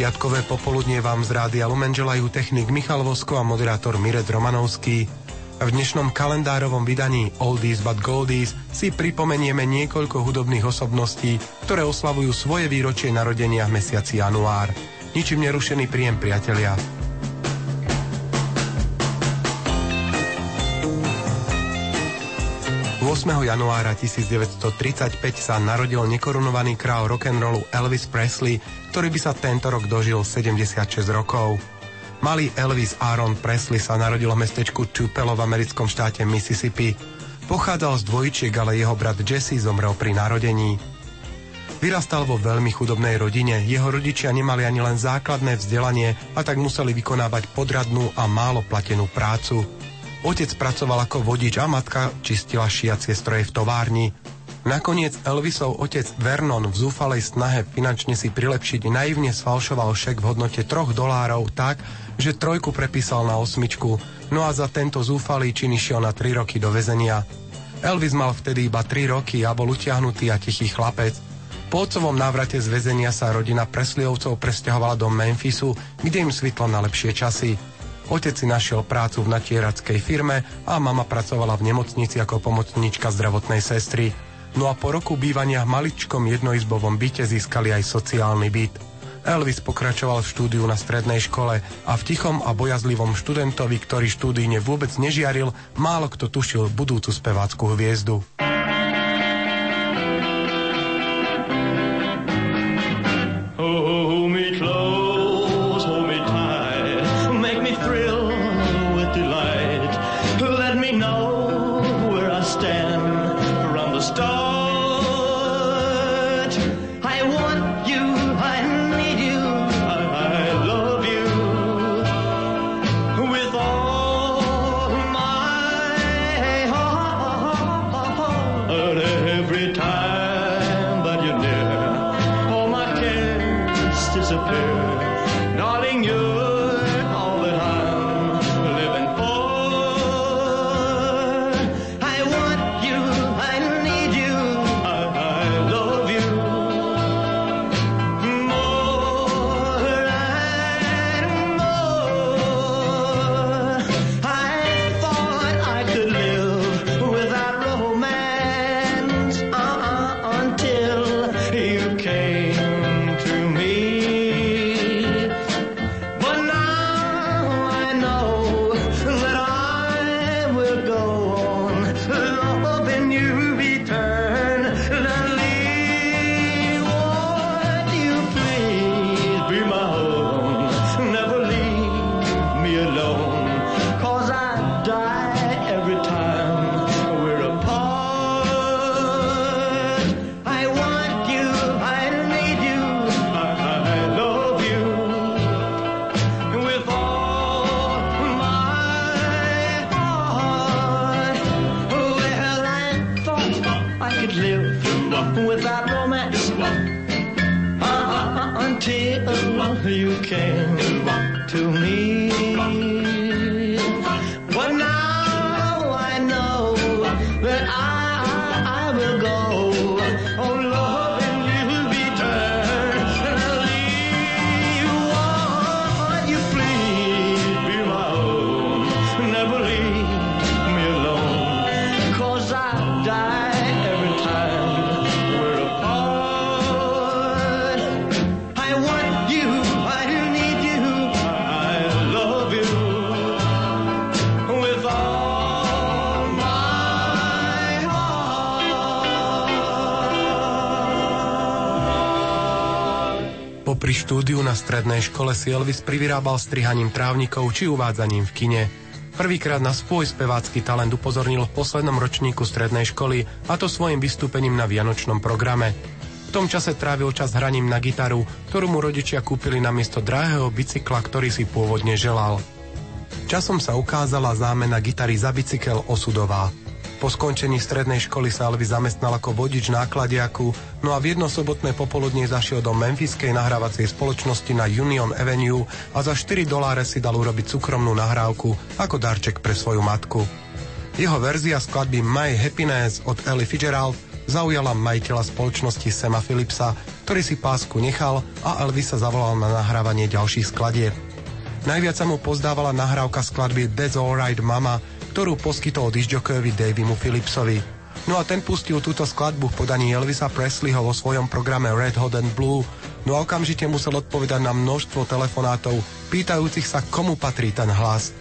Piatkové popoludnie vám z Rádia Lumen želajú technik Michal Vosko a moderátor Miret Romanovský. V dnešnom kalendárovom vydaní Oldies but Goldies si pripomenieme niekoľko hudobných osobností, ktoré oslavujú svoje výročie narodenia v mesiaci január. Ničím nerušený príjem priatelia. 8. januára 1935 sa narodil nekorunovaný král rock'n'rollu Elvis Presley, ktorý by sa tento rok dožil 76 rokov. Malý Elvis Aaron Presley sa narodil v mestečku Tupelo v americkom štáte Mississippi. Pochádzal z dvojčiek, ale jeho brat Jesse zomrel pri narodení. Vyrastal vo veľmi chudobnej rodine, jeho rodičia nemali ani len základné vzdelanie a tak museli vykonávať podradnú a málo platenú prácu. Otec pracoval ako vodič a matka čistila šiacie stroje v továrni. Nakoniec Elvisov otec Vernon v zúfalej snahe finančne si prilepšiť naivne sfalšoval šek v hodnote troch dolárov tak, že trojku prepísal na osmičku, no a za tento zúfalý čin išiel na tri roky do väzenia. Elvis mal vtedy iba 3 roky a bol utiahnutý a tichý chlapec. Po otcovom návrate z väzenia sa rodina Presliovcov presťahovala do Memphisu, kde im svitlo na lepšie časy. Otec si našiel prácu v natierackej firme a mama pracovala v nemocnici ako pomocníčka zdravotnej sestry. No a po roku bývania v maličkom jednoizbovom byte získali aj sociálny byt. Elvis pokračoval v štúdiu na strednej škole a v tichom a bojazlivom študentovi, ktorý štúdíne vôbec nežiaril, málo kto tušil budúcu spevácku hviezdu. Na strednej škole si Elvis privyrábal strihaním trávnikov či uvádzaním v kine. Prvýkrát na svoj spevácky talent upozornil v poslednom ročníku strednej školy, a to svojim vystúpením na vianočnom programe. V tom čase trávil čas hraním na gitaru, ktorú mu rodičia kúpili namiesto drahého bicykla, ktorý si pôvodne želal. Časom sa ukázala zámena gitary za bicykel osudová. Po skončení strednej školy sa Elvis zamestnal ako vodič nákladiaku, no a v jedno sobotné popoludne zašiel do Memphiskej nahrávacej spoločnosti na Union Avenue a za 4 doláre si dal urobiť súkromnú nahrávku ako darček pre svoju matku. Jeho verzia skladby My Happiness od Ellie Fitzgerald zaujala majiteľa spoločnosti Sema Philipsa, ktorý si pásku nechal a Elvis sa zavolal na nahrávanie ďalších skladieb. Najviac sa mu pozdávala nahrávka skladby That's Alright Mama, ktorú poskytol disjokejovi Davymu Philipsovi. No a ten pustil túto skladbu v podaní Elvisa Presleyho vo svojom programe Red Hot and Blue, no a okamžite musel odpovedať na množstvo telefonátov, pýtajúcich sa, komu patrí ten hlas.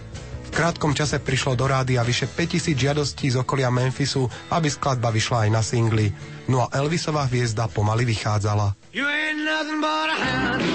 V krátkom čase prišlo do rádia vyše 5000 žiadostí z okolia Memphisu, aby skladba vyšla aj na singli. No a Elvisová hviezda pomaly vychádzala. A. You ain't nothing but a hound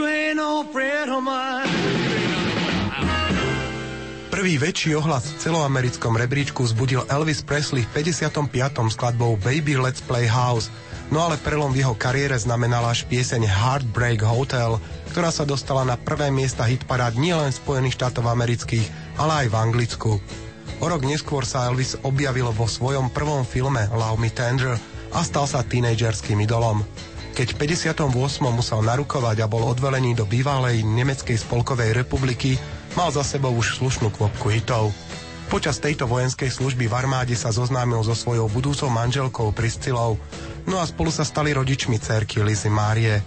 You ain't no friend of mine. Prvý väčší ohlas v celoamerickom rebríčku vzbudil Elvis Presley v 55. skladbou Baby Let's Play House, no ale prelom v jeho kariére znamenala až pieseň Heartbreak Hotel, ktorá sa dostala na prvé miesta hitparád nielen Spojených štátov amerických, ale aj v Anglicku. O rok neskôr sa Elvis objavil vo svojom prvom filme Love Me Tender a stal sa tínedžerským idolom. Keď v 58. musel narukovať a bol odvelený do bývalej Nemeckej spolkovej republiky, mal za sebou už slušnú kvopku hitov. Počas tejto vojenskej služby v armáde sa zoznámil so svojou budúcou manželkou Priscilou, no a spolu sa stali rodičmi cerky Lizy Márie.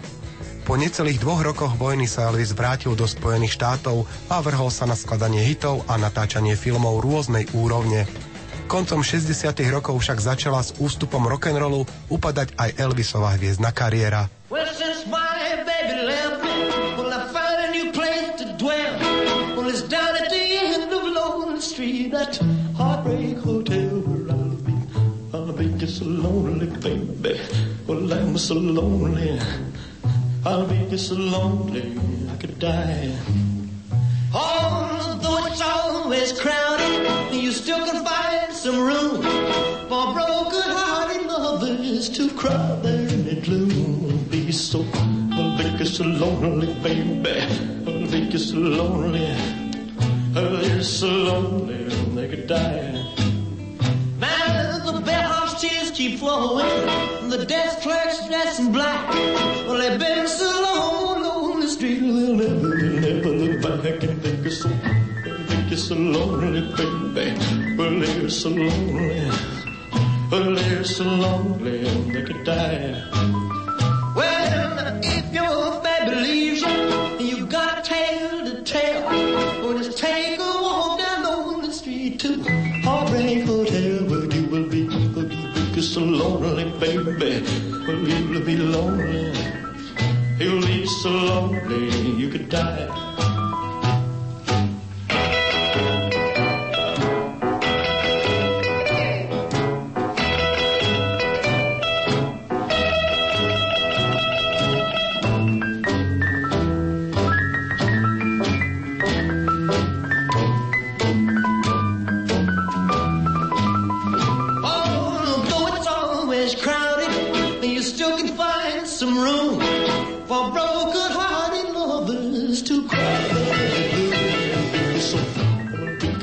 Po necelých dvoch rokoch vojny sa Elvis vrátil do Spojených štátov a vrhol sa na skladanie hitov a natáčanie filmov rôznej úrovne. Koncom 60. rokov však začala s ústupom rock'n'rollu upadať aj Elvisova hviezdna kariéra. I'll be. I'll lonely, baby. Well, I'm so lonely. I'll be just so lonely, I could die. Although it's always crowded, you still can find some room for broken-hearted lovers to cry there in the gloom. Be so, I'll be so lonely, baby. Be just so lonely. I'll be so lonely, they could die. Now the bellhop's tears keep flowing, the desk clerk's dressed in black. Well, they've been so you think so, think so lonely, baby. Well, they're so lonely. Well, they're so lonely they could die. Well, if your baby leaves you, you got a tale to tell. Well, just take a walk down the street to Heartbreak Hotel where you will be, will be, be so lonely, baby. Well, you'll be lonely. You'll be so lonely you could die.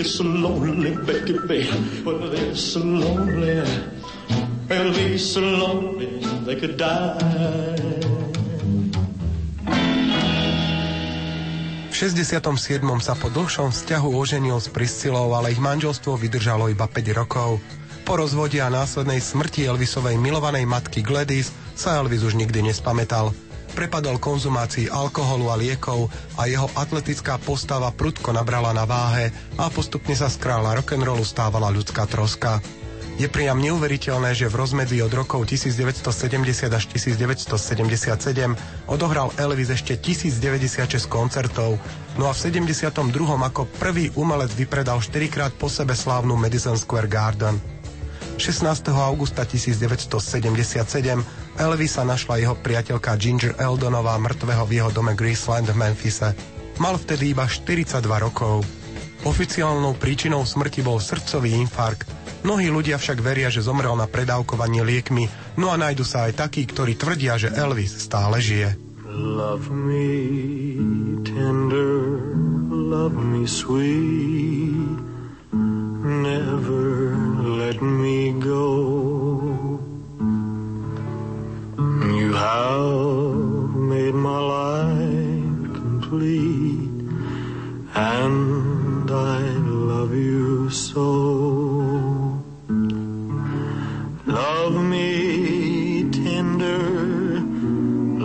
They're so lonely, baby. Well, they're so lonely. They'll be so lonely they could die. V 67. sa po dlhšom vzťahu oženil s Priscilou, ale ich manželstvo vydržalo iba 5 rokov. Po rozvode a následnej smrti Elvisovej milovanej matky Gladys sa Elvis už nikdy nespamätal. Prepadol konzumácii alkoholu a liekov a jeho atletická postava prudko nabrala na váhe a postupne sa z kráľa rock'n'rollu stávala ľudská troska. Je priam neuveriteľné, že v rozmedzi od rokov 1970 až 1977 odohral Elvis ešte 1096 koncertov, no a v 72. ako prvý umelec vypredal 4 krát po sebe slávnu Madison Square Garden. 16. augusta 1977 Elvisa našla jeho priateľka Ginger Eldonová mŕtvého v jeho dome Graceland v Memphise. Mal vtedy iba 42 rokov. Oficiálnou príčinou smrti bol srdcový infarkt. Mnohí ľudia však veria, že zomrel na predávkovanie liekmi, no a nájdu sa aj takí, ktorí tvrdia, že Elvis stále žije. Love me tender, love me sweet, never let me go. Have made my life complete, and I love you so. Love me tender,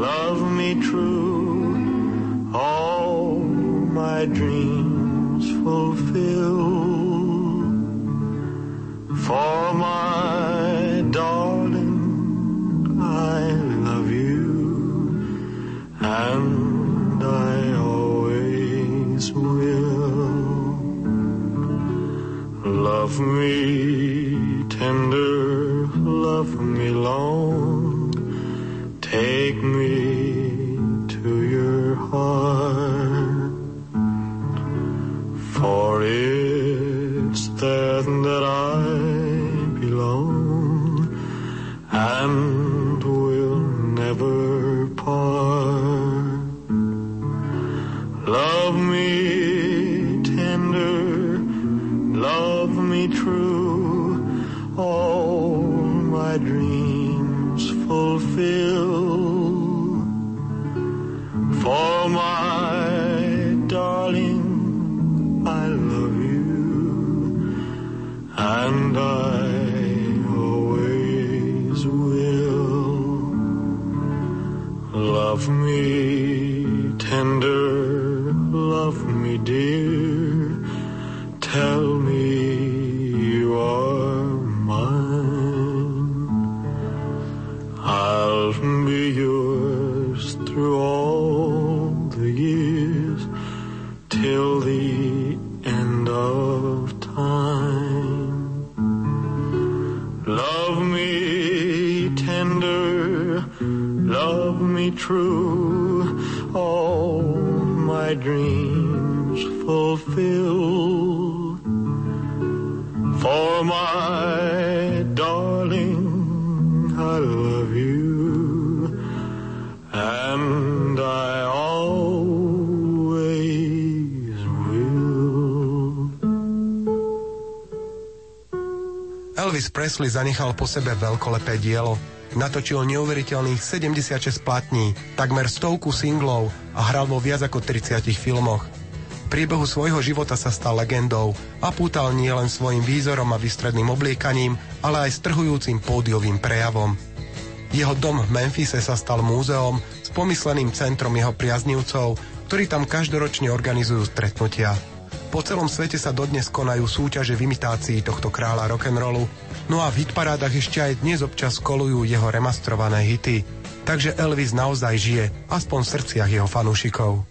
love me true, all my dreams fulfill. For me and I always will. Love me tender, Presley zanechal po sebe veľkolepé dielo. Natočil neuveriteľných 76 platní, takmer stovku singlov a hral vo viac ako 30 filmoch. V priebehu svojho života sa stal legendou a pútal nielen svojim výzorom a výstredným obliekaním, ale aj strhujúcim pódiovým prejavom. Jeho dom v Memphise sa stal múzeom s pomysleným centrom jeho priaznivcov, ktorí tam každoročne organizujú stretnutia. Po celom svete sa dodnes konajú súťaže v imitácii tohto kráľa rock'n'rollu, no a v hitparádach ešte aj dnes občas kolujú jeho remastrované hity. Takže Elvis naozaj žije, aspoň v srdciach jeho fanúšikov.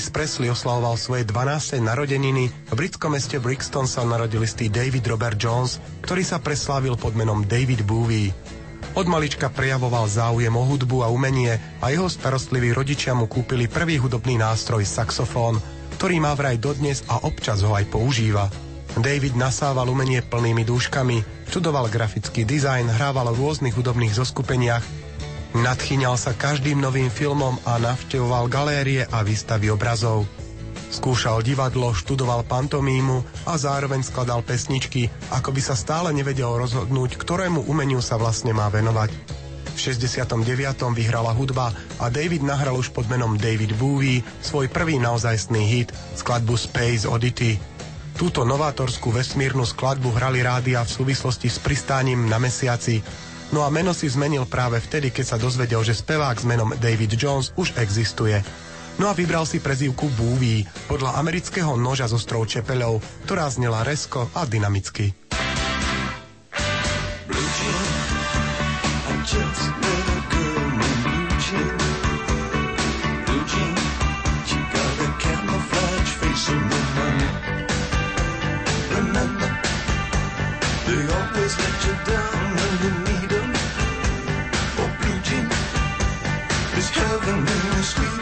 Elvis Presley oslavoval svoje 12. narodeniny, v britskom meste Brixton sa narodil istý David Robert Jones, ktorý sa preslávil pod menom David Bowie. Od malička prejavoval záujem o hudbu a umenie a jeho starostliví rodičia mu kúpili prvý hudobný nástroj saxofón, ktorý má vraj dodnes a občas ho aj používa. David nasával umenie plnými dúškami, študoval grafický dizajn, hrával v rôznych hudobných zoskupeniach Nadchýňal sa každým novým filmom a navštevoval galérie a výstavy obrazov. Skúšal divadlo, študoval pantomímu a zároveň skladal pesničky, ako by sa stále nevedel rozhodnúť, ktorému umeniu sa vlastne má venovať. V 69. vyhrala hudba a David nahral už pod menom David Bowie svoj prvý naozajstný hit, skladbu Space Oddity. Túto novátorskú vesmírnu skladbu hrali rádia v súvislosti s pristáním na mesiaci No a meno si zmenil práve vtedy, keď sa dozvedel, že spevák s menom David Jones už existuje. No a vybral si prezývku Bowie podľa amerického noža z ostrov Čepeľov, ktorá znela resko a dynamicky. Let you down when you need 'em. Heaven and sweeter than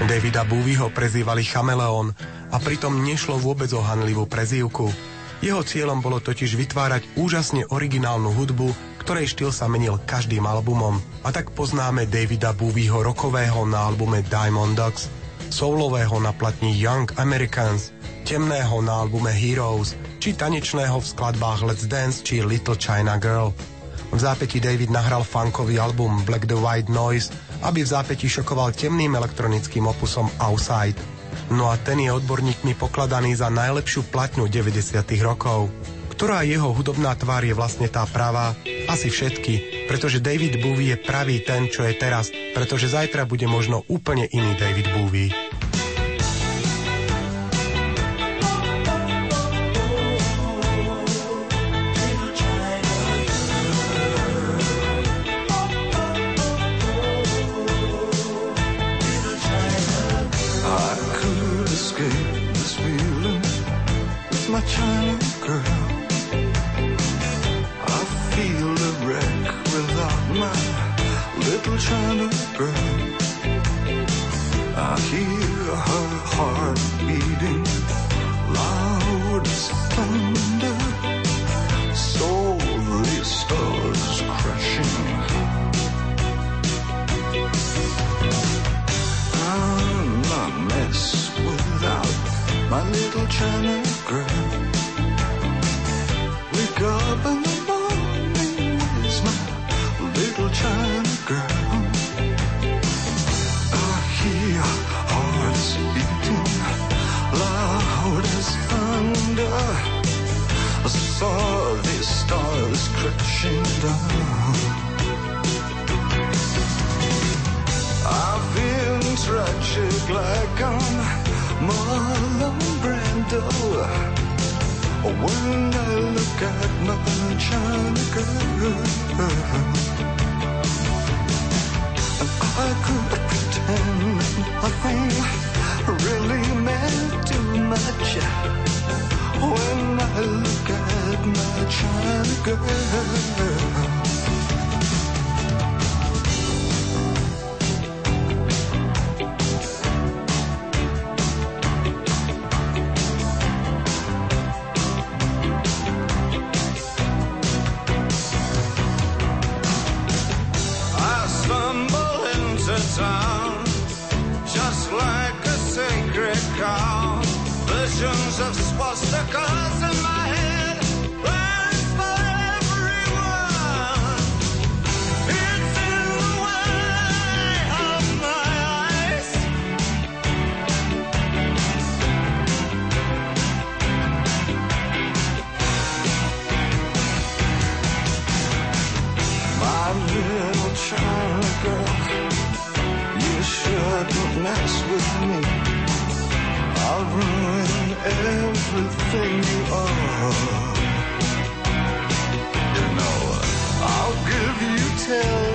Davida Bowieho prezývali chameleón a pritom nešlo vôbec o hanlivú prezývku. Jeho cieľom bolo totiž vytvárať úžasne originálnu hudbu, ktorej štýl sa menil každým albumom. A tak poznáme Davida Bowieho rokového na albume Diamond Dogs, soulového na platni Young Americans, temného na albume Heroes, či tanečného v skladbách Let's Dance či Little China Girl. V zápäti David nahral funkový album Black the White Noise, aby v zápäti šokoval temným elektronickým opusom Outside. No a ten je odborníkmi pokladaný za najlepšiu platňu 90. rokov. Ktorá jeho hudobná tvár je vlastne tá pravá? Asi všetky, pretože David Bowie je pravý ten, čo je teraz, pretože zajtra bude možno úplne iný David Bowie. Sacred cow. Visions of swastikas in my everything you are. You know, I'll give you television.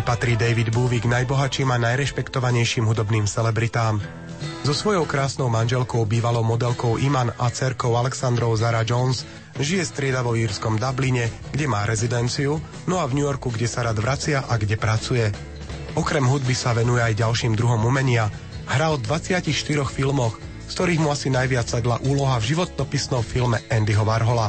Súčasnosti patrí David Bowie k najbohatším a najrešpektovanejším hudobným celebritám. So svojou krásnou manželkou, bývalou modelkou Iman a cerkou Alexandrou Zara Jones žije striedavo v írskom Dubline, kde má rezidenciu, no a v New Yorku, kde sa rád vracia a kde pracuje. Okrem hudby sa venuje aj ďalším druhom umenia. Hral v 24 filmoch, z ktorých mu asi najviac sadla úloha v životopisnom filme Andyho Warhola.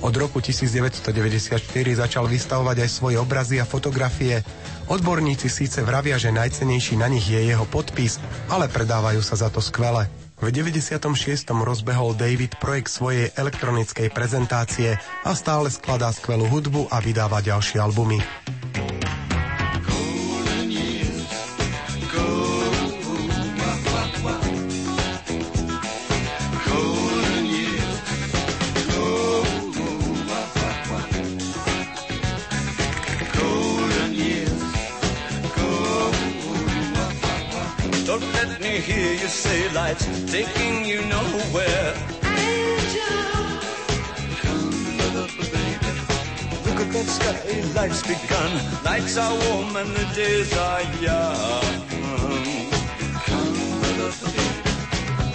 Od roku 1994 začal vystavovať aj svoje obrazy a fotografie. Odborníci síce vravia, že najcenejší na nich je jeho podpis, ale predávajú sa za to skvele. V 96. rozbehol David projekt svojej elektronickej prezentácie a stále skladá skvelú hudbu a vydáva ďalšie albumy. Me hear you say life's taking you nowhere. Look at that sky, life's begun. Nights are warm and the days are young.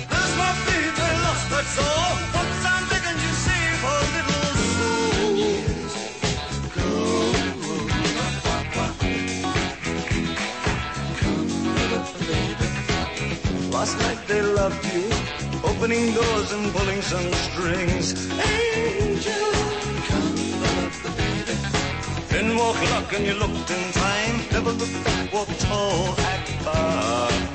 There's my baby lost, that's all. What's I'm begging they loved you, opening doors and pulling some strings. Angel, come love the baby. Then walk luck and you looked in time. Never look back, walk tall, act fine.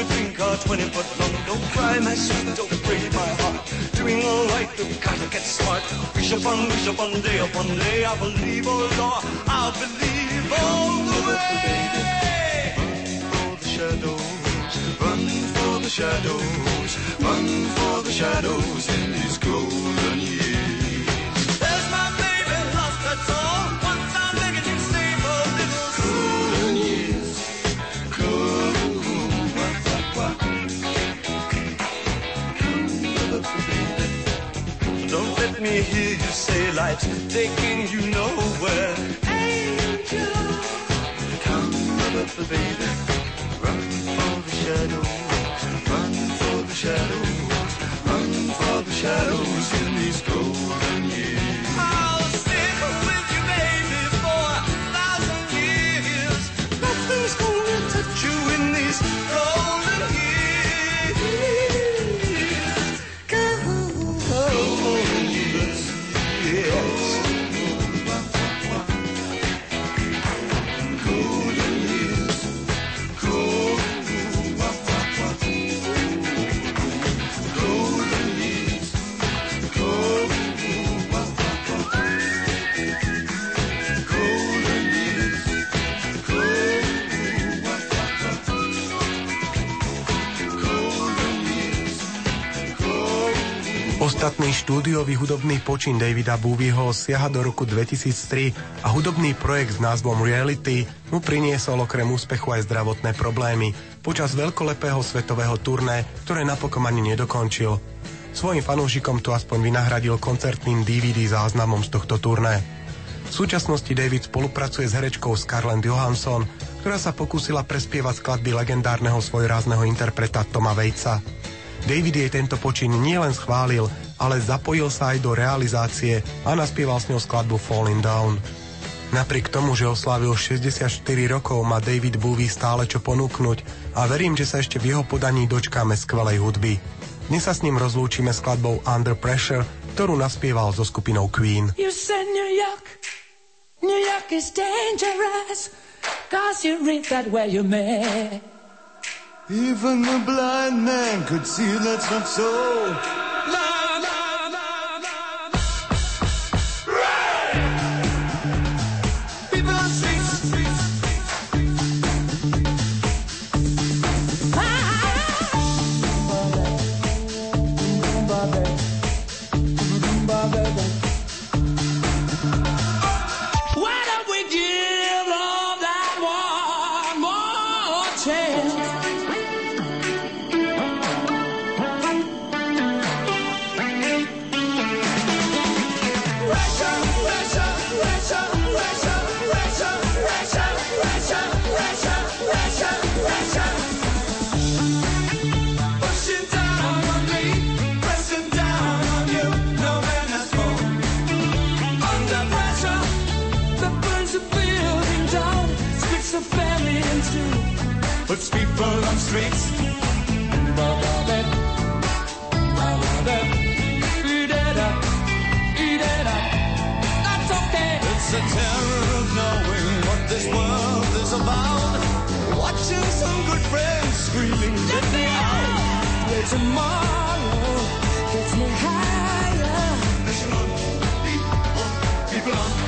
Of a green car, 20 foot long. Don't cry, my sweet, don't break my heart. Doing alright, you've gotta get smart. Wish upon, wish upon, day upon day. I believe, oh Lord, I believe all the way. Run for the shadows, run for the shadows, run for the shadows in these golden years. There's my baby lost, that's all. Let me hear you say life's taking you nowhere. Angel, come up, baby. Run for the shadows, run for the shadows, run for the shadows in these golden Ostatný štúdiový hudobný počin Davida Bowieho siaha do roku 2003 a hudobný projekt s názvom Reality mu priniesol okrem úspechu aj zdravotné problémy počas veľkolepého svetového turné, ktoré napokon ani nedokončil. Svojim fanúšikom to aspoň vynahradil koncertným DVD záznamom z tohto turné. V súčasnosti David spolupracuje s herečkou Scarlett Johansson, ktorá sa pokúsila prespievať skladby legendárneho svojrázneho interpreta Toma Vejca. David jej tento počin nielen schválil, ale zapojil sa aj do realizácie a naspieval s ňou skladbu Falling Down. Napriek tomu, že oslávil 64 rokov, má David Bowie stále čo ponúknuť a verím, že sa ešte v jeho podaní dočkáme skvelej hudby. Dnes sa s ním rozlúčime skladbou Under Pressure, ktorú naspieval so skupinou Queen. You said New York, New York is dangerous, cause you read that where you may. Even the blind man could see that's not so. good friends screaming, let, let me out. out. Tomorrow gets me higher. People on.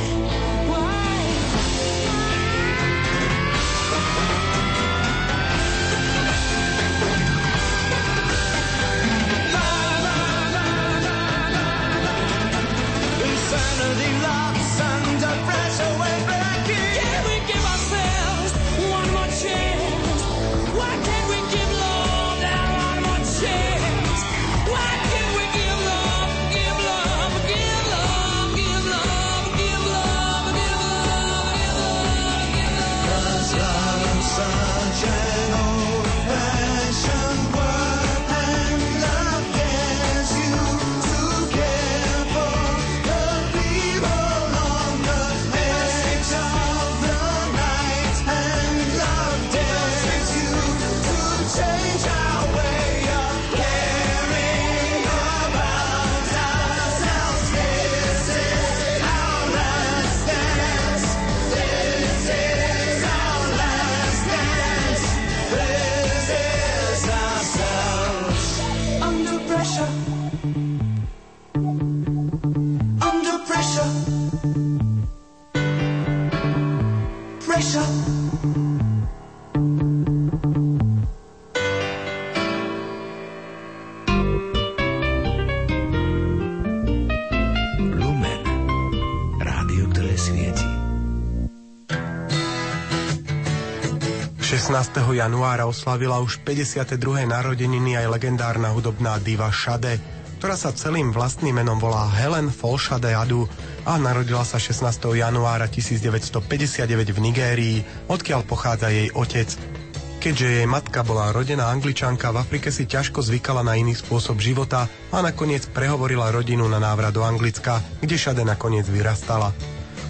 Januára oslavila už 52. narodeniny aj legendárna hudobná diva Shade, ktorá sa celým vlastným menom volá Helen Folshade Adu a narodila sa 16. januára 1959 v Nigérii, odkiaľ pochádza jej otec. Keďže jej matka bola rodená angličanka, v Afrike si ťažko zvykala na iný spôsob života a nakoniec prehovorila rodinu na návrat do Anglicka, kde Shade nakoniec vyrastala.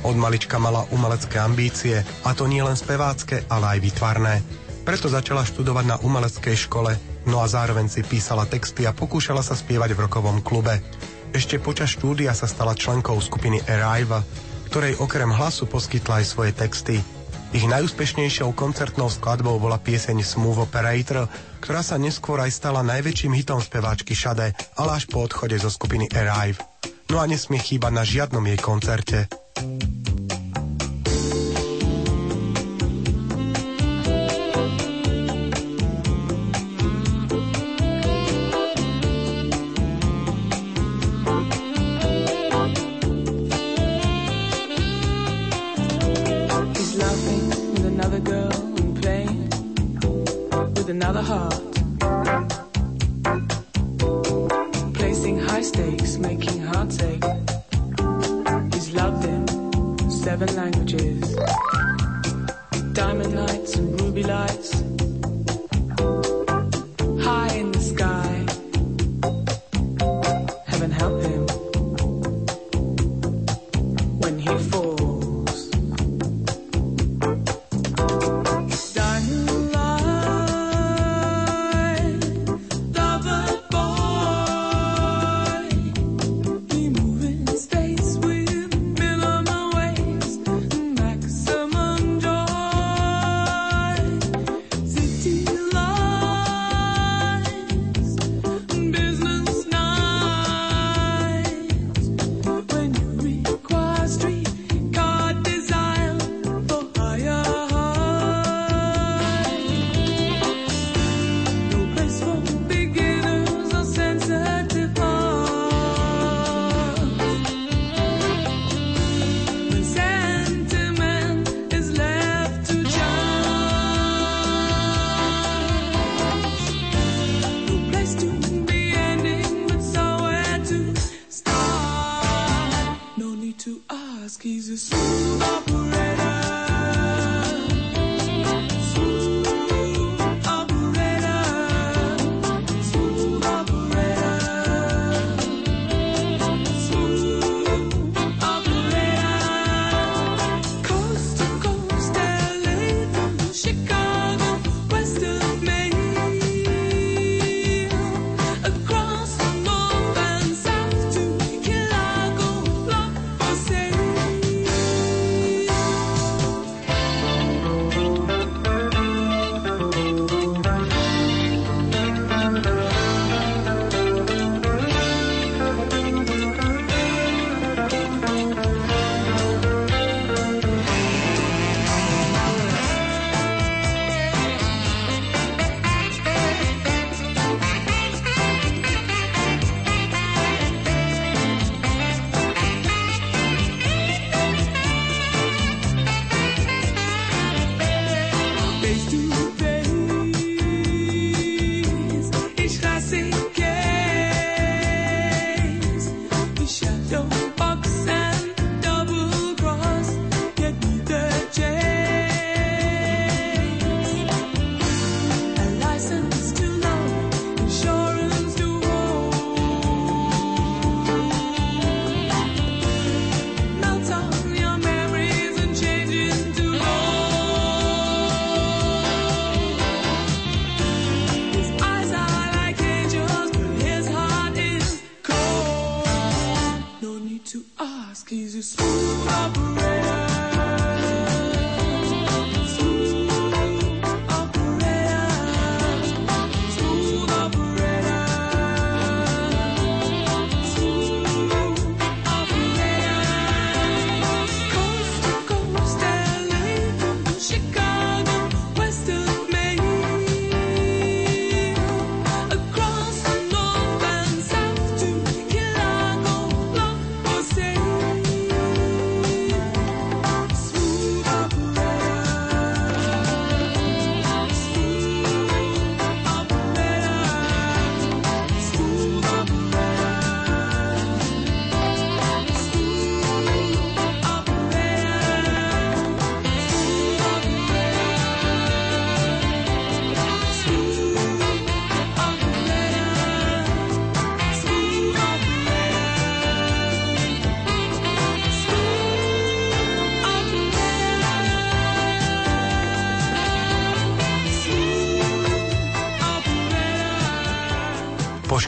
Od malička mala umelecké ambície, a to nie len spevácké, ale aj vytvarné. Preto začala študovať na umeleckej škole, no a zároveň si písala texty a pokúšala sa spievať v rokovom klube. Ešte počas štúdia sa stala členkou skupiny Arrive, ktorej okrem hlasu poskytla aj svoje texty. Ich najúspešnejšou koncertnou skladbou bola pieseň Smooth Operator, ktorá sa neskôr aj stala najväčším hitom speváčky Shade, ale až po odchode zo skupiny Arrive. No a nesmie chýbať na žiadnom jej koncerte.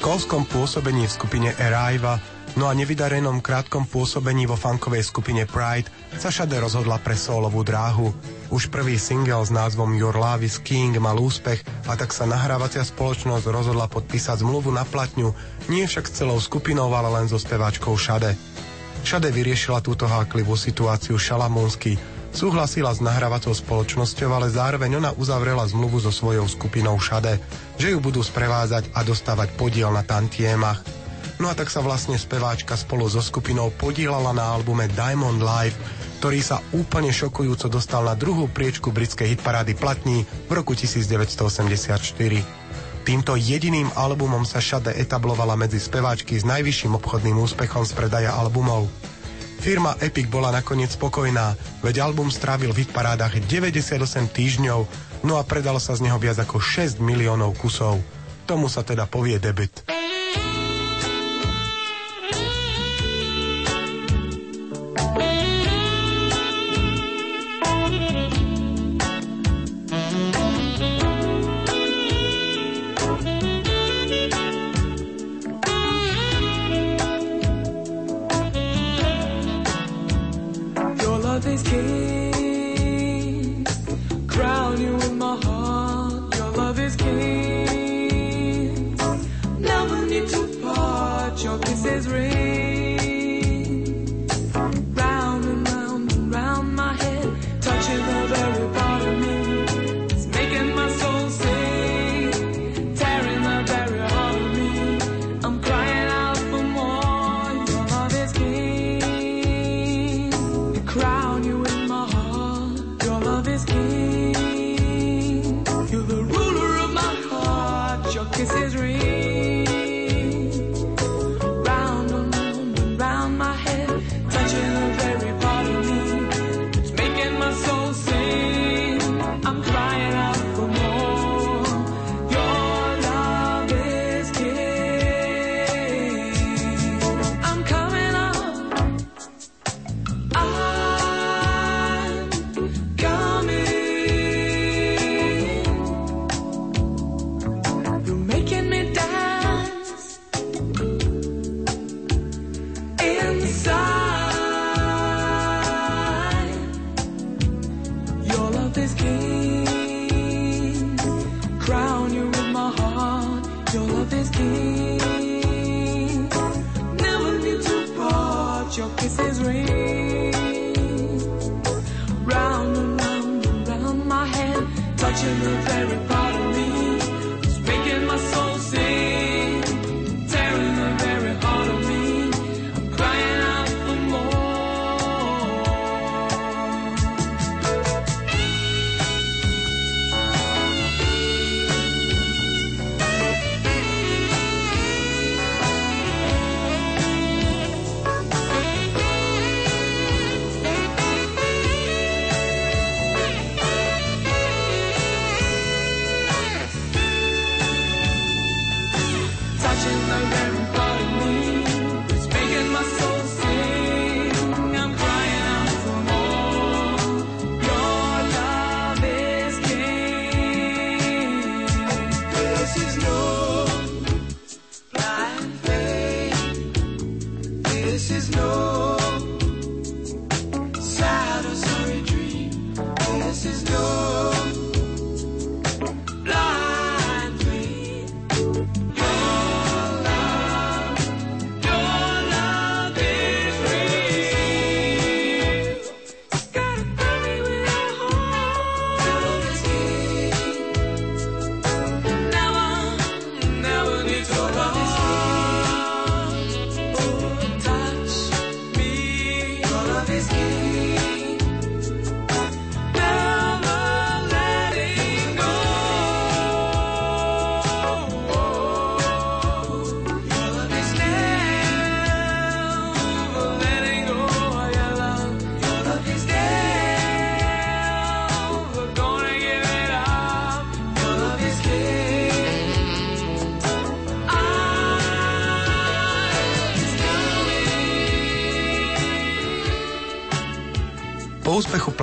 Školskom pôsobení v skupine Arriva, no a nevydarenom krátkom pôsobení vo funkovej skupine Pride sa Šade rozhodla pre solovú dráhu. Už prvý single s názvom Your Love is King mal úspech a tak sa nahrávacia spoločnosť rozhodla podpísať zmluvu na platňu, nie však s celou skupinou, ale len so speváčkou Šade. Šade vyriešila túto háklivú situáciu šalamúnsky, Súhlasila s nahrávacou spoločnosťou, ale zároveň ona uzavrela zmluvu so svojou skupinou Šade, že ju budú sprevázať a dostávať podiel na tantiemach. No a tak sa vlastne speváčka spolu so skupinou podielala na albume Diamond Life, ktorý sa úplne šokujúco dostal na druhú priečku britskej hitparády platní v roku 1984. Týmto jediným albumom sa Šade etablovala medzi speváčky s najvyšším obchodným úspechom z predaja albumov. Firma Epic bola nakoniec spokojná, veď album strávil v hitparádach 98 týždňov, no a predalo sa z neho viac ako 6 miliónov kusov. Tomu sa teda povie debit.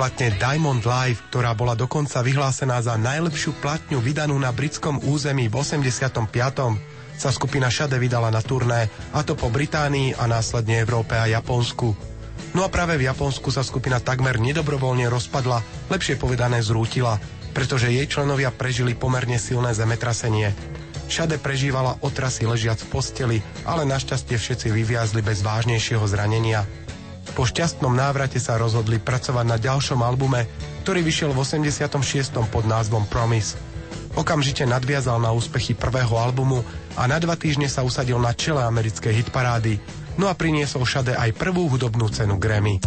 Platne Diamond Live, ktorá bola dokonca vyhlásená za najlepšiu platňu vydanú na britskom území v 85. sa skupina Šade vydala na turné, a to po Británii a následne Európe a Japonsku. No a práve v Japonsku sa skupina takmer nedobrovoľne rozpadla, lepšie povedané zrútila, pretože jej členovia prežili pomerne silné zemetrasenie. Šade prežívala otrasy ležiac v posteli, ale našťastie všetci vyviazli bez vážnejšieho zranenia. Po šťastnom návrate sa rozhodli pracovať na ďalšom albume, ktorý vyšiel v 86. pod názvom Promise. Okamžite nadviazal na úspechy prvého albumu a na dva týždne sa usadil na čele americkej hitparády, no a priniesol všade aj prvú hudobnú cenu Grammy.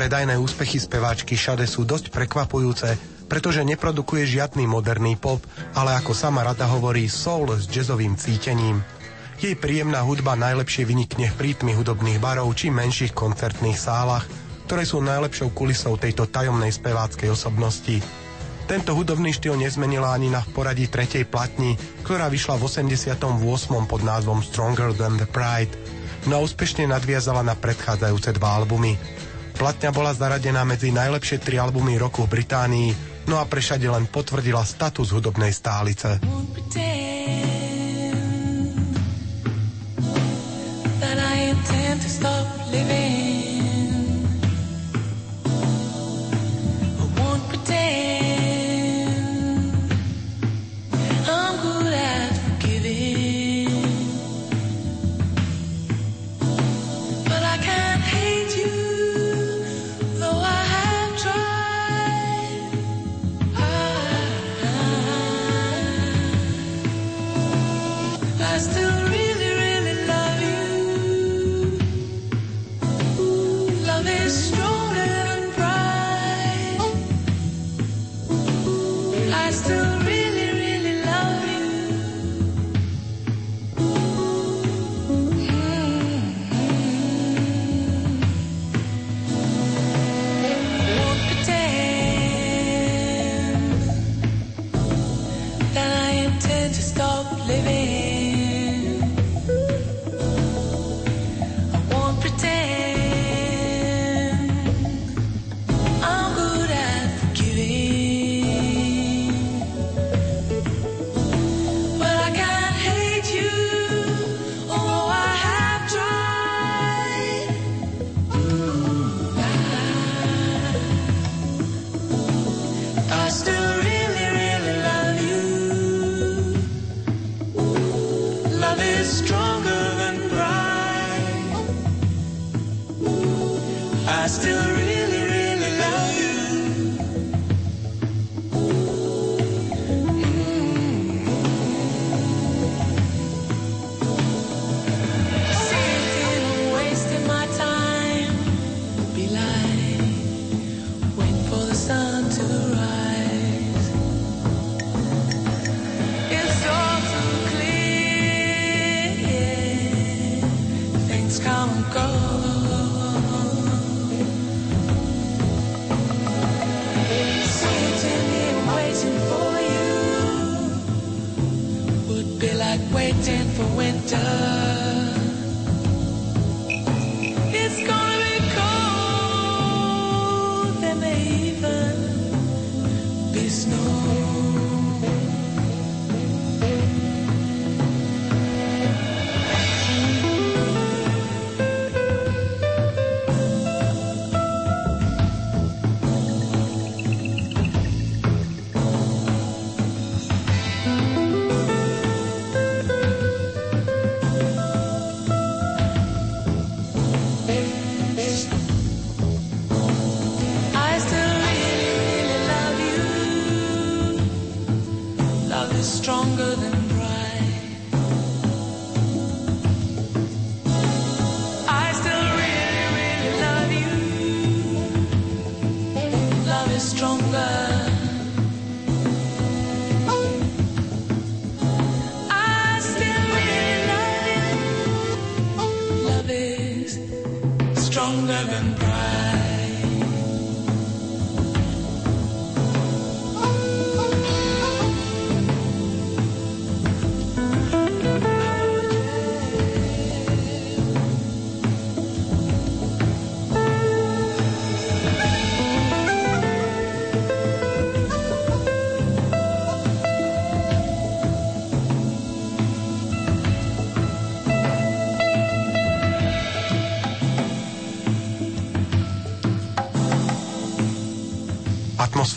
Predajné úspechy speváčky Šade sú dosť prekvapujúce, pretože neprodukuje žiadny moderný pop, ale ako sama rada hovorí soul s jazzovým cítením. Jej príjemná hudba najlepšie vynikne v prítmi hudobných barov či menších koncertných sálach, ktoré sú najlepšou kulisou tejto tajomnej speváckej osobnosti. Tento hudobný štýl nezmenila ani na poradí tretej platni, ktorá vyšla v 88. pod názvom Stronger Than the Pride, no úspešne nadviazala na predchádzajúce dva albumy. Platňa bola zaradená medzi najlepšie tri albumy roku v Británii, no a prešade len potvrdila status hudobnej stálice. that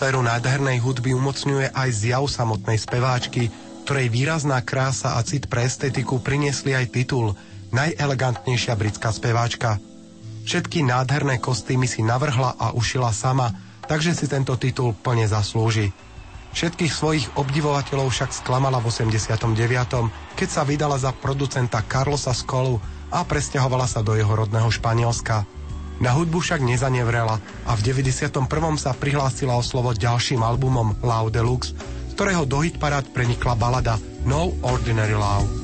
Atmosféru nádhernej hudby umocňuje aj zjav samotnej speváčky, ktorej výrazná krása a cit pre estetiku priniesli aj titul Najelegantnejšia britská speváčka. Všetky nádherné kostýmy si navrhla a ušila sama, takže si tento titul plne zaslúži. Všetkých svojich obdivovateľov však sklamala v 89., keď sa vydala za producenta Carlosa Skolu a presťahovala sa do jeho rodného Španielska. Na hudbu však nezanevrela a v 91. sa prihlásila o slovo ďalším albumom Lau Deluxe, z ktorého do hitparád prenikla balada No Ordinary Love.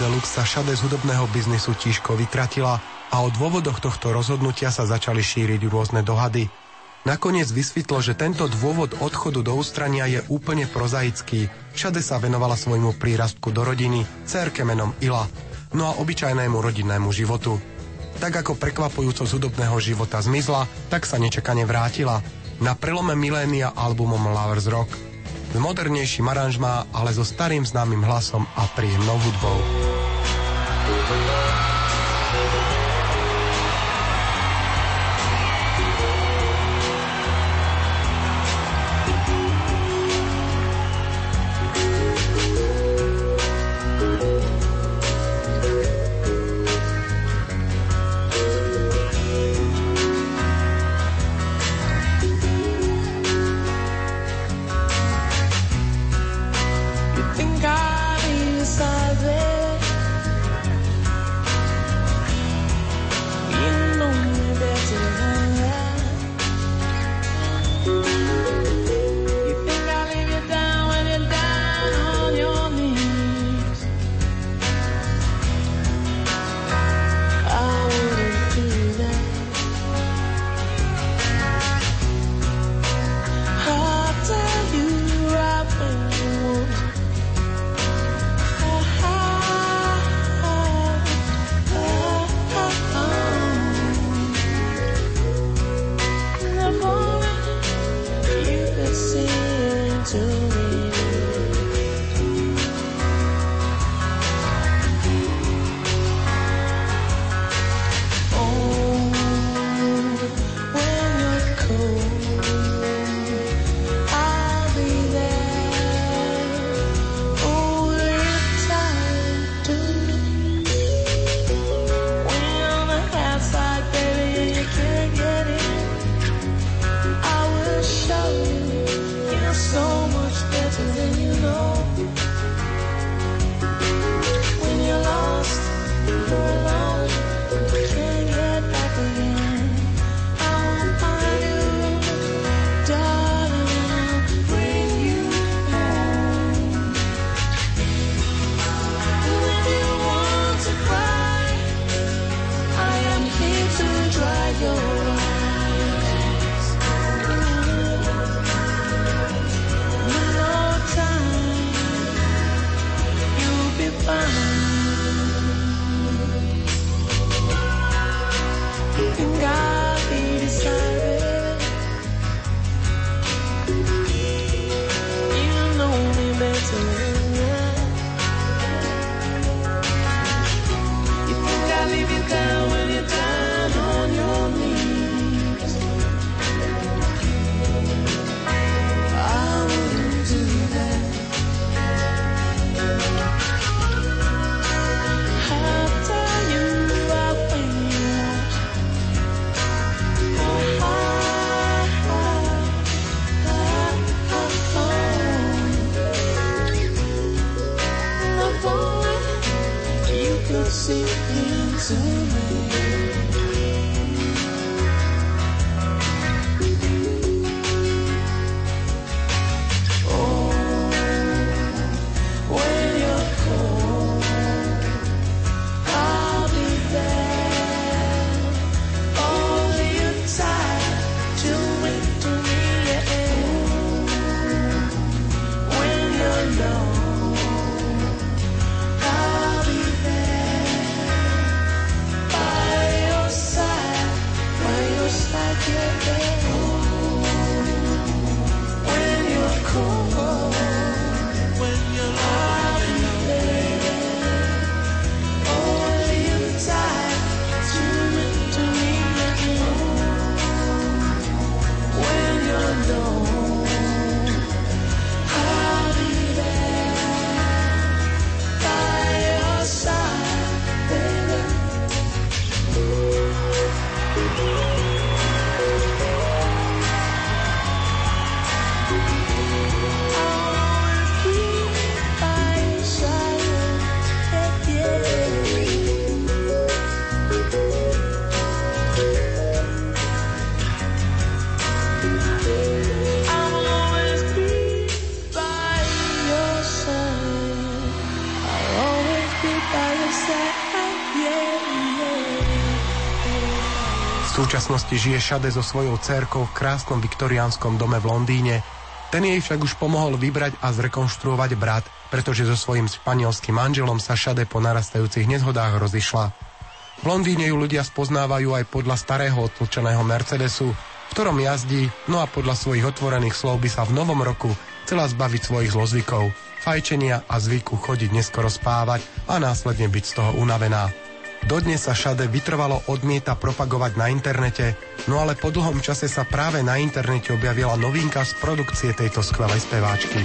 Benelux sa šade z hudobného biznisu tížko vytratila a o dôvodoch tohto rozhodnutia sa začali šíriť rôzne dohady. Nakoniec vysvetlo, že tento dôvod odchodu do ústrania je úplne prozaický. Všade sa venovala svojmu prírastku do rodiny, cerke menom Ila, no a obyčajnému rodinnému životu. Tak ako prekvapujúco z hudobného života zmizla, tak sa nečakane vrátila. Na prelome milénia albumom Lovers Rock. S modernejším aranžmá, ale so starým známym hlasom a príjemnou hudbou. Thank you. Súčasnosti žije Šade so svojou dcérkou v krásnom viktoriánskom dome v Londýne. Ten jej však už pomohol vybrať a zrekonštruovať brat, pretože so svojím španielským manželom sa Šade po narastajúcich nezhodách rozišla. V Londýne ju ľudia spoznávajú aj podľa starého odtlčeného Mercedesu, v ktorom jazdí, no a podľa svojich otvorených slov by sa v novom roku chcela zbaviť svojich zlozvykov, fajčenia a zvyku chodiť neskoro spávať a následne byť z toho unavená. Dodnes sa Šade vytrvalo odmieta propagovať na internete, no ale po dlhom čase sa práve na internete objavila novinka z produkcie tejto skvelej speváčky.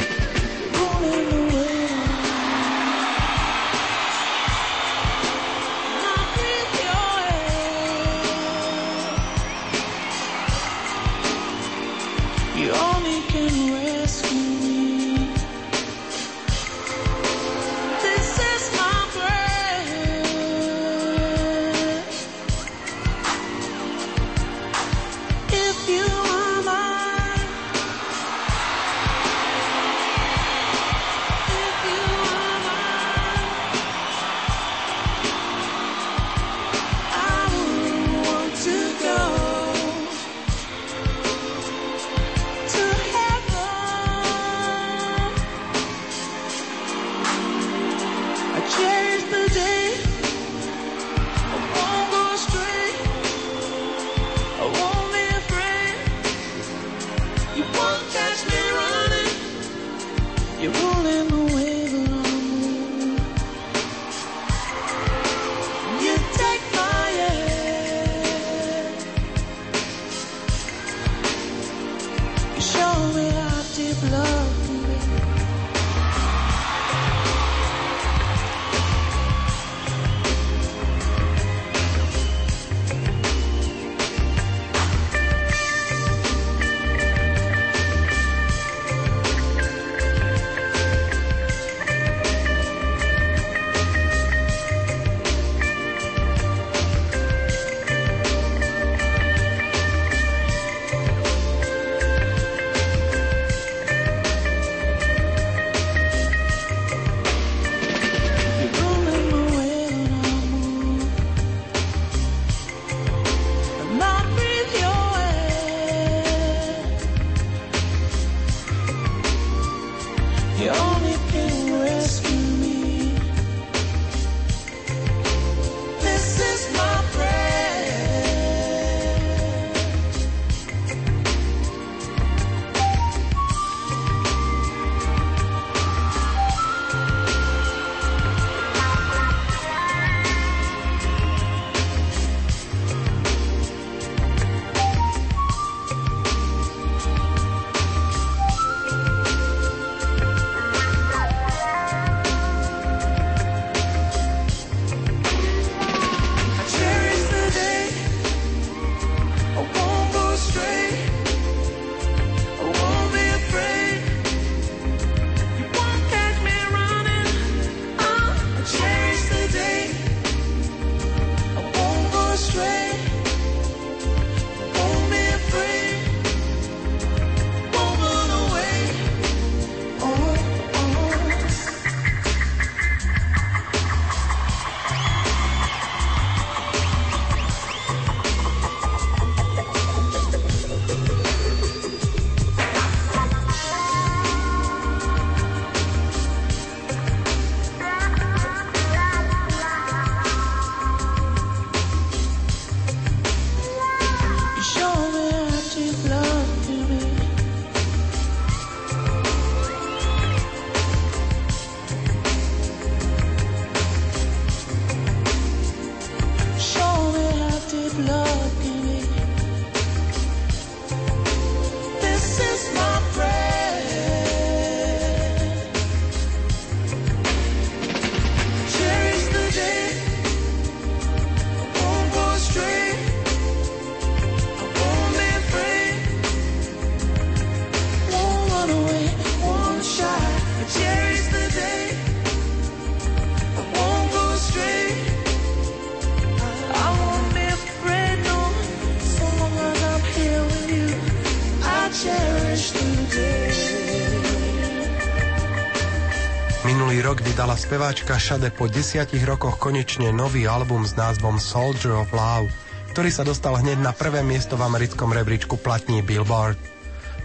Speváčka Šade po desiatich rokoch konečne nový album s názvom Soldier of Love. ktorý sa dostal hneď na prvé miesto v americkom rebríčku platní Billboard.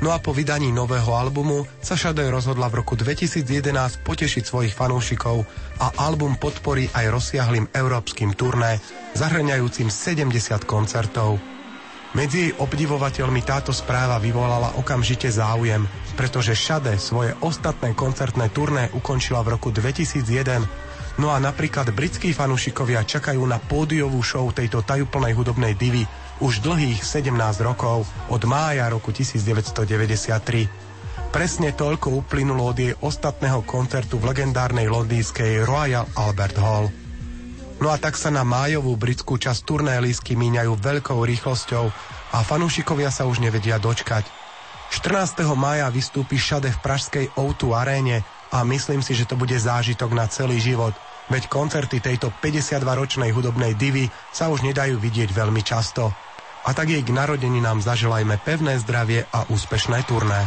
No a po vydaní nového albumu sa Sade rozhodla v roku 2011 potešiť svojich fanúšikov a album podporí aj rozsiahlým európskym turné, zahrňajúcim 70 koncertov. Medzi jej obdivovateľmi táto správa vyvolala okamžite záujem, pretože Šade svoje ostatné koncertné turné ukončila v roku 2001 No a napríklad britskí fanúšikovia čakajú na pódiovú show tejto tajúplnej hudobnej divy už dlhých 17 rokov od mája roku 1993. Presne toľko uplynulo od jej ostatného koncertu v legendárnej londýnskej Royal Albert Hall. No a tak sa na májovú britskú časť turné lísky míňajú veľkou rýchlosťou a fanúšikovia sa už nevedia dočkať. 14. mája vystúpi Šade v pražskej O2 aréne a myslím si, že to bude zážitok na celý život – veď koncerty tejto 52-ročnej hudobnej divy sa už nedajú vidieť veľmi často. A tak jej k narodení nám zaželajme pevné zdravie a úspešné turné.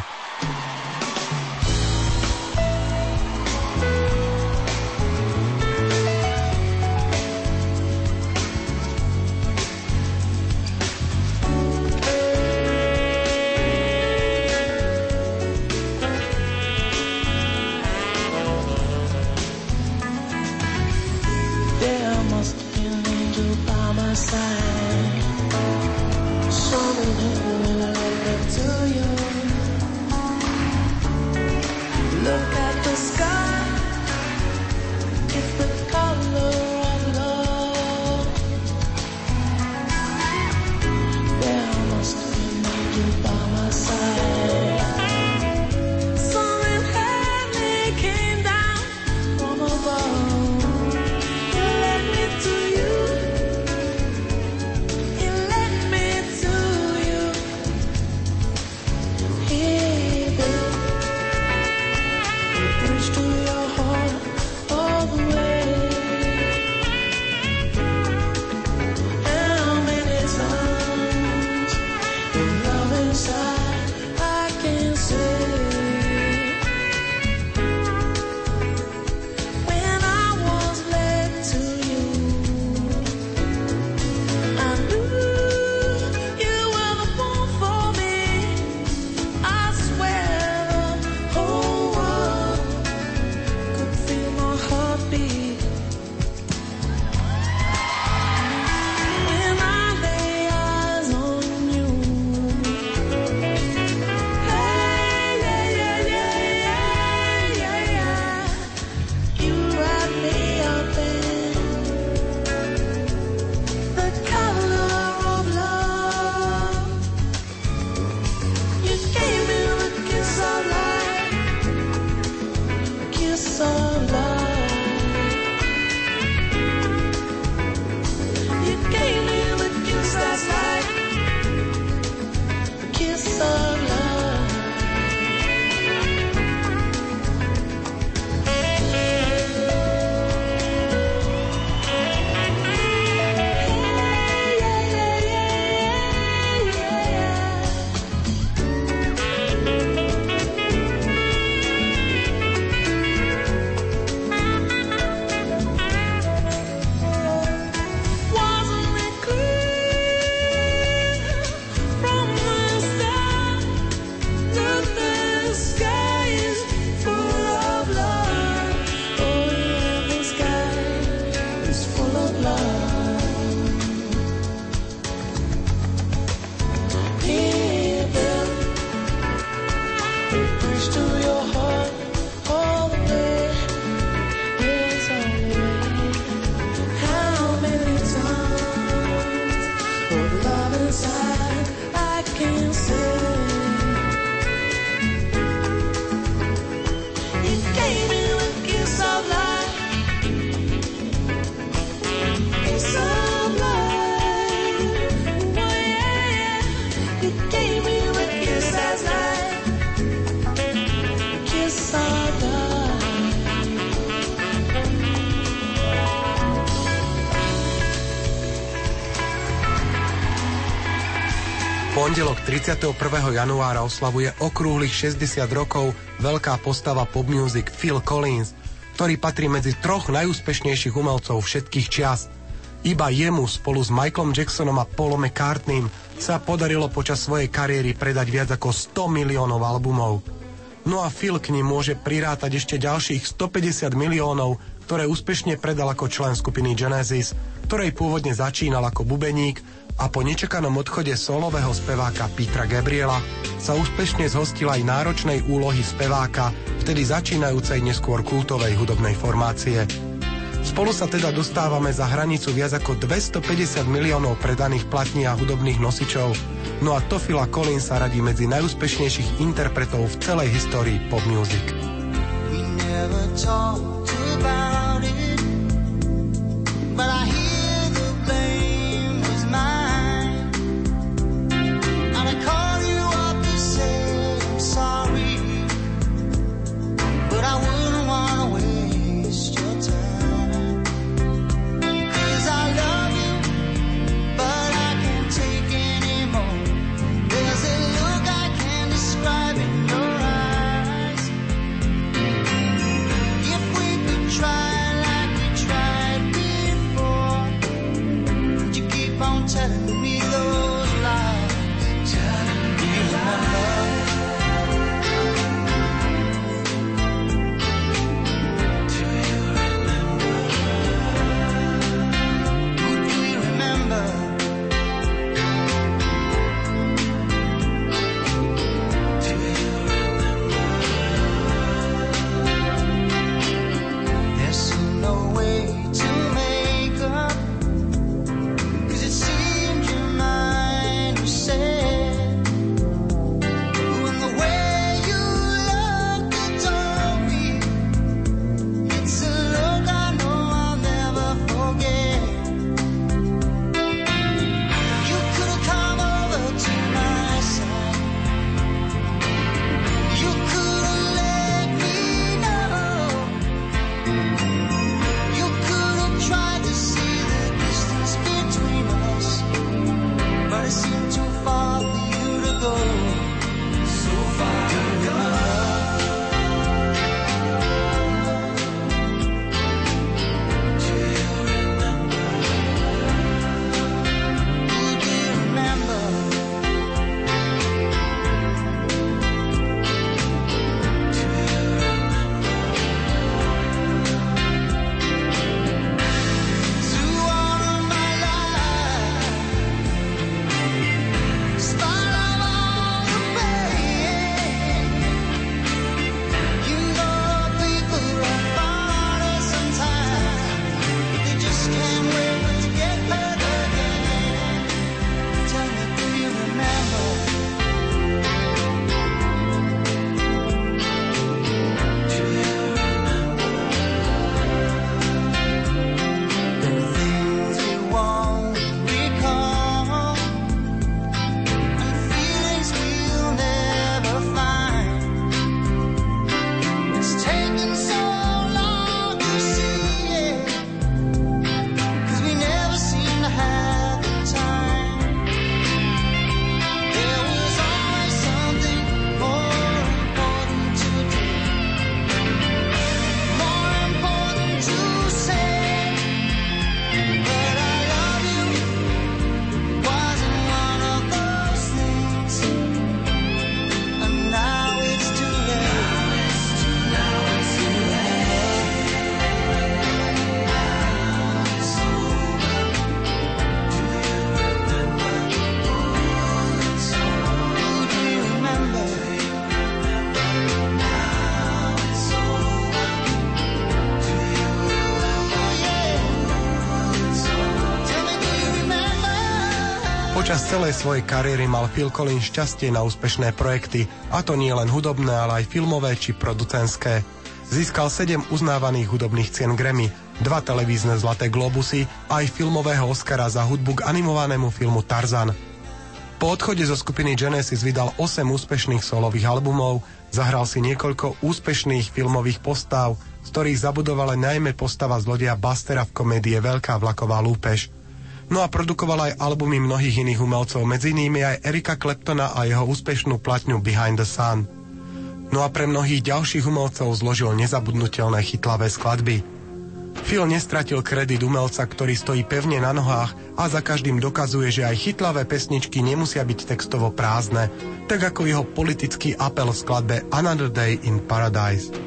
31. januára oslavuje okrúhlych 60 rokov veľká postava pop music Phil Collins, ktorý patrí medzi troch najúspešnejších umelcov všetkých čias. Iba jemu spolu s Michaelom Jacksonom a Paulom McCartneym sa podarilo počas svojej kariéry predať viac ako 100 miliónov albumov. No a Phil k ním môže prirátať ešte ďalších 150 miliónov, ktoré úspešne predal ako člen skupiny Genesis, ktorej pôvodne začínal ako bubeník a po nečakanom odchode solového speváka Petra Gabriela sa úspešne zhostil aj náročnej úlohy speváka, vtedy začínajúcej neskôr kultovej hudobnej formácie. Spolu sa teda dostávame za hranicu viac ako 250 miliónov predaných platní a hudobných nosičov, no a Tofila Collins sa radí medzi najúspešnejších interpretov v celej histórii pop music. We never talked about it, but I Počas celej svojej kariéry mal Phil Collins šťastie na úspešné projekty, a to nie len hudobné, ale aj filmové či producentské. Získal 7 uznávaných hudobných cien Grammy, dva televízne Zlaté globusy a aj filmového Oscara za hudbu k animovanému filmu Tarzan. Po odchode zo skupiny Genesis vydal 8 úspešných solových albumov, zahral si niekoľko úspešných filmových postav, z ktorých zabudovala najmä postava zlodeja Bastera v komédie Veľká vlaková lúpež. No a produkoval aj albumy mnohých iných umelcov, medzi nimi aj Erika Claptona a jeho úspešnú platňu Behind the Sun. No a pre mnohých ďalších umelcov zložil nezabudnutelné chytlavé skladby. Phil nestratil kredit umelca, ktorý stojí pevne na nohách a za každým dokazuje, že aj chytlavé pesničky nemusia byť textovo prázdne, tak ako jeho politický apel v skladbe Another Day in Paradise.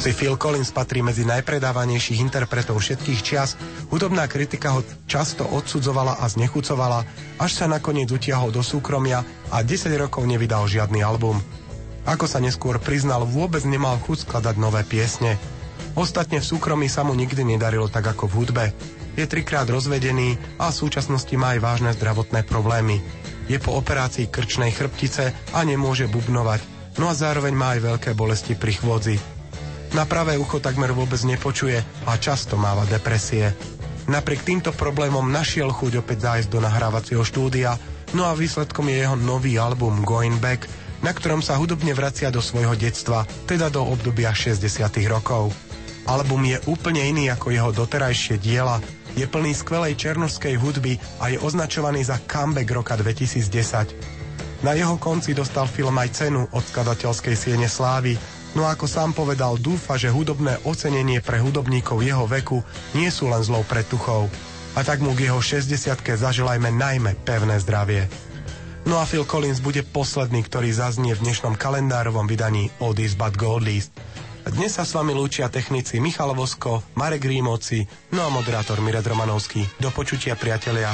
Hoci Phil Collins patrí medzi najpredávanejších interpretov všetkých čias, hudobná kritika ho často odsudzovala a znechucovala, až sa nakoniec utiahol do súkromia a 10 rokov nevydal žiadny album. Ako sa neskôr priznal, vôbec nemal chuť skladať nové piesne. Ostatne v súkromí sa mu nikdy nedarilo tak ako v hudbe. Je trikrát rozvedený a v súčasnosti má aj vážne zdravotné problémy. Je po operácii krčnej chrbtice a nemôže bubnovať, no a zároveň má aj veľké bolesti pri chôdzi. Na pravé ucho takmer vôbec nepočuje a často máva depresie. Napriek týmto problémom našiel chuť opäť zájsť do nahrávacieho štúdia, no a výsledkom je jeho nový album Going Back, na ktorom sa hudobne vracia do svojho detstva, teda do obdobia 60. rokov. Album je úplne iný ako jeho doterajšie diela, je plný skvelej černožskej hudby a je označovaný za comeback roka 2010. Na jeho konci dostal film aj cenu od skladateľskej siene slávy, no ako sám povedal, dúfa, že hudobné ocenenie pre hudobníkov jeho veku nie sú len zlou pretuchou. A tak mu k jeho 60 zaželajme najmä pevné zdravie. No a Phil Collins bude posledný, ktorý zaznie v dnešnom kalendárovom vydaní Oldies but Goldies. Dnes sa s vami lúčia technici Michal Vosko, Marek Rímovci, no a moderátor Mired Romanovský. Do počutia, priatelia.